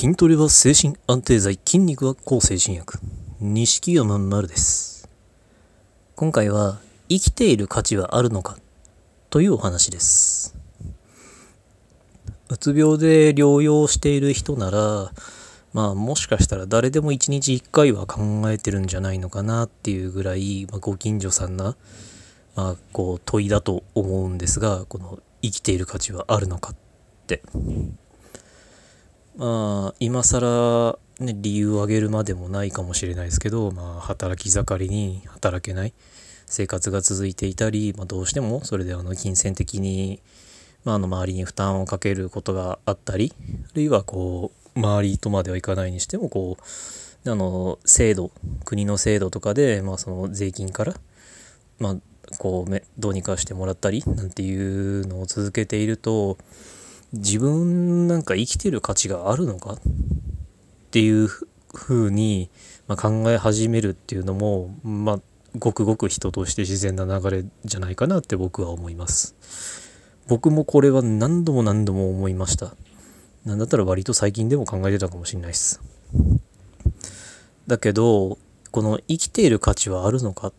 筋トレは精神安定剤、筋肉は抗精神薬。錦山丸です。今回は、生きている価値はあるのかというお話です。うつ病で療養している人なら、まあもしかしたら誰でも一日一回は考えてるんじゃないのかなっていうぐらい、まあ、ご近所さんな、まあこう問いだと思うんですが、この生きている価値はあるのかって。まあ今更ね理由を挙げるまでもないかもしれないですけど、まあ、働き盛りに働けない生活が続いていたり、まあ、どうしてもそれであの金銭的に、まあ、あの周りに負担をかけることがあったりあるいはこう周りとまではいかないにしてもこうあの制度国の制度とかで、まあ、その税金から、まあ、こうどうにかしてもらったりなんていうのを続けていると自分なんか生きてる価値があるのかっていうふうに、まあ、考え始めるっていうのもまあごくごく人として自然な流れじゃないかなって僕は思います。僕もこれは何度も何度も思いました。なんだったら割と最近でも考えてたかもしれないです。だけどこの生きている価値はあるのかっ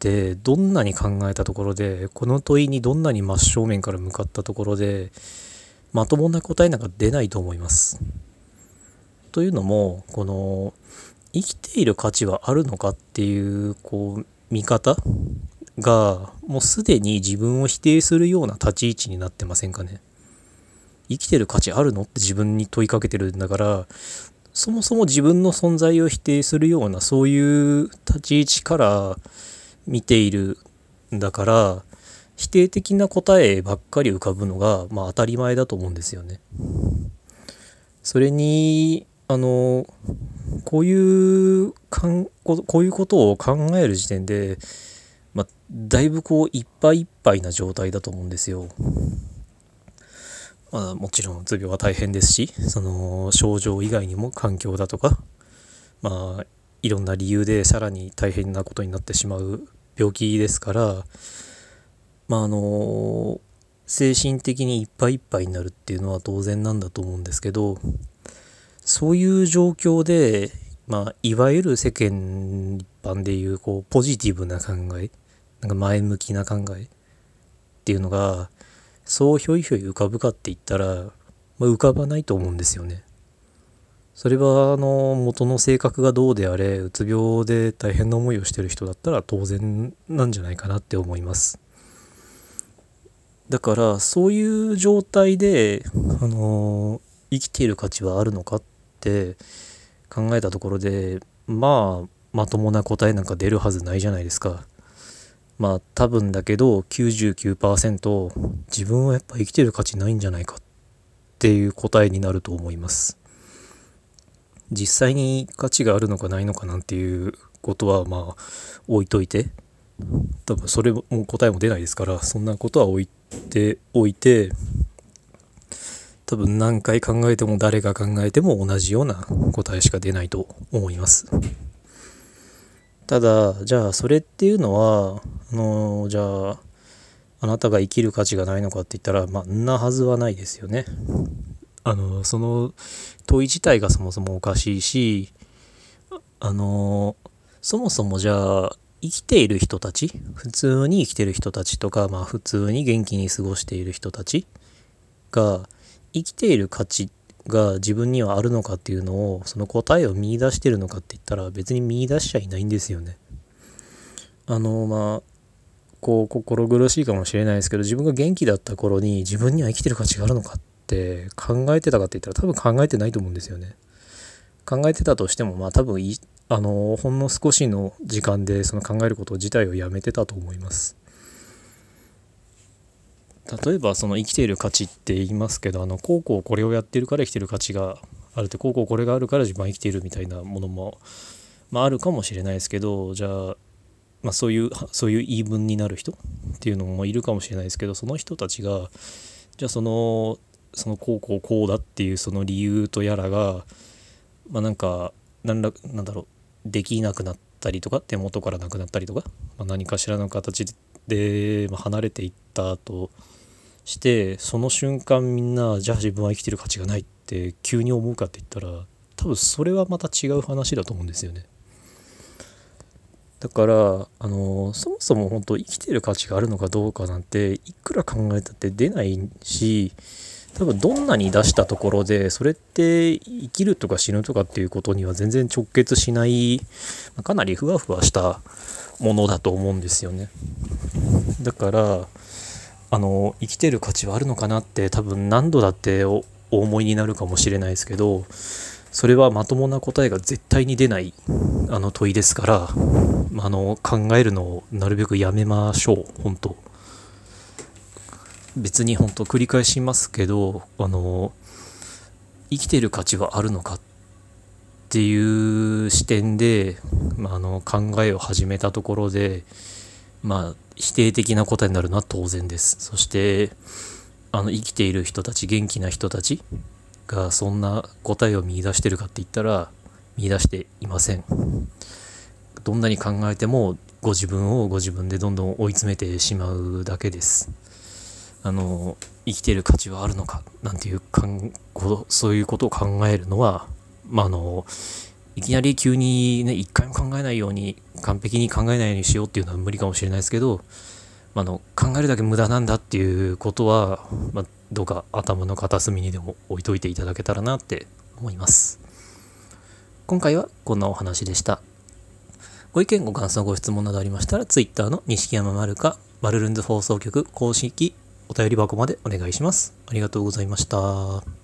てどんなに考えたところでこの問いにどんなに真正面から向かったところでまともな答えなんか出ないと思います。というのもこの生きている価値はあるのかっていうこう見方がもうすでに自分を否定するような立ち位置になってませんかね。生きてる価値あるのって自分に問いかけてるんだからそもそも自分の存在を否定するようなそういう立ち位置から見ているんだから否定的な答えばっかり浮かぶのが、まあ、当たり前だと思うんですよね。それにあのこういうかんここういうことを考える時点で、まあ、だいぶこういっぱいいっぱいな状態だと思うんですよ。まあ、もちろんうつ病は大変ですしその症状以外にも環境だとかまあいろんな理由でさらに大変なことになってしまう病気ですからまああの精神的にいっぱいいっぱいになるっていうのは当然なんだと思うんですけどそういう状況で、まあ、いわゆる世間一般でいうこうポジティブな考えなんか前向きな考えっていうのがそうひょいひょい浮かぶかって言ったら、まあ、浮かばないと思うんですよね。それはあの元の性格がどうであれうつ病で大変な思いをしてる人だったら当然なんじゃないかなって思います。だからそういう状態で、あの生きている価値はあるのかって考えたところでまあまともな答えなんか出るはずないじゃないですか。まあ多分だけど99%自分はやっぱ生きてる価値ないんじゃないかっていう答えになると思います。実際に価値があるのかないのかなんていうことはまあ置いといて多分それも答えも出ないですからそんなことは置いておいて多分何回考えても誰が考えても同じような答えしか出ないと思います。ただじゃあそれっていうのはあのじゃああなたが生きる価値がないのかって言ったらまあんなはずはないですよね。あのその問い自体がそもそもおかしいしあのそもそもじゃあ生きている人たち？普通に生きてる人たちとか、まあ、普通に元気に過ごしている人たち？が生きている価値が自分にはあるのかっていうのをその答えを見出してるのかって言ったら別に見出しちゃいないんですよね。あのまあこう心苦しいかもしれないですけど自分が元気だった頃に自分には生きてる価値があるのかって考えてたかって言ったら多分考えてないと思うんですよね。考えてたとしてもまあ多分あのほんの少しの時間でその考えること自体をやめてたと思います。例えばその生きている価値って言いますけどあのこうこれをやってるから生きてる価値があるってこうこれがあるから自分は生きているみたいなものも、まあ、あるかもしれないですけどじゃあ、まあ、そういうそういう言い分になる人っていうのもいるかもしれないですけどその人たちがじゃあそのそのこうこうだっていうその理由とやらがまあなんかなんらなんだろうできなくなったりとか手元からなくなったりとか、まあ、何かしらの形で、ま、離れていったとしてその瞬間みんなじゃあ自分は生きてる価値がないって急に思うかって言ったら多分それはまた違う話だと思うんですよね。だからあのそもそも本当生きてる価値があるのかどうかなんていくら考えたって出ないし多分どんなに出したところでそれって生きるとか死ぬとかっていうことには全然直結しないかなりふわふわしたものだと思うんですよね。だからあの生きてる価値はあるのかなって多分何度だってお思いになるかもしれないですけどそれはまともな答えが絶対に出ないあの問いですから、あの考えるのをなるべくやめましょう本当。別に本当繰り返しますけどあの生きてる価値はあるのかっていう視点で、まあ、あの考えを始めたところでまあ否定的な答えになるのは当然です。そしてあの生きている人たち元気な人たちがそんな答えを見出してるかって言ったら見出していません。どんなに考えてもご自分をご自分でどんどん追い詰めてしまうだけです。あの生きてる価値はあるのかなんていうかんそういうことを考えるのは、まあ、あのいきなり急にね一回も考えないように完璧に考えないようにしようっていうのは無理かもしれないですけど、まあの考えるだけ無駄なんだっていうことは、まあ、どうか頭の片隅にでも置いといていただけたらなって思います。今回はこんなお話でした。ご意見ご感想ご質問などありましたら Twitter の錦山丸かバルルンズ放送局公式お便り箱までお願いします。ありがとうございました。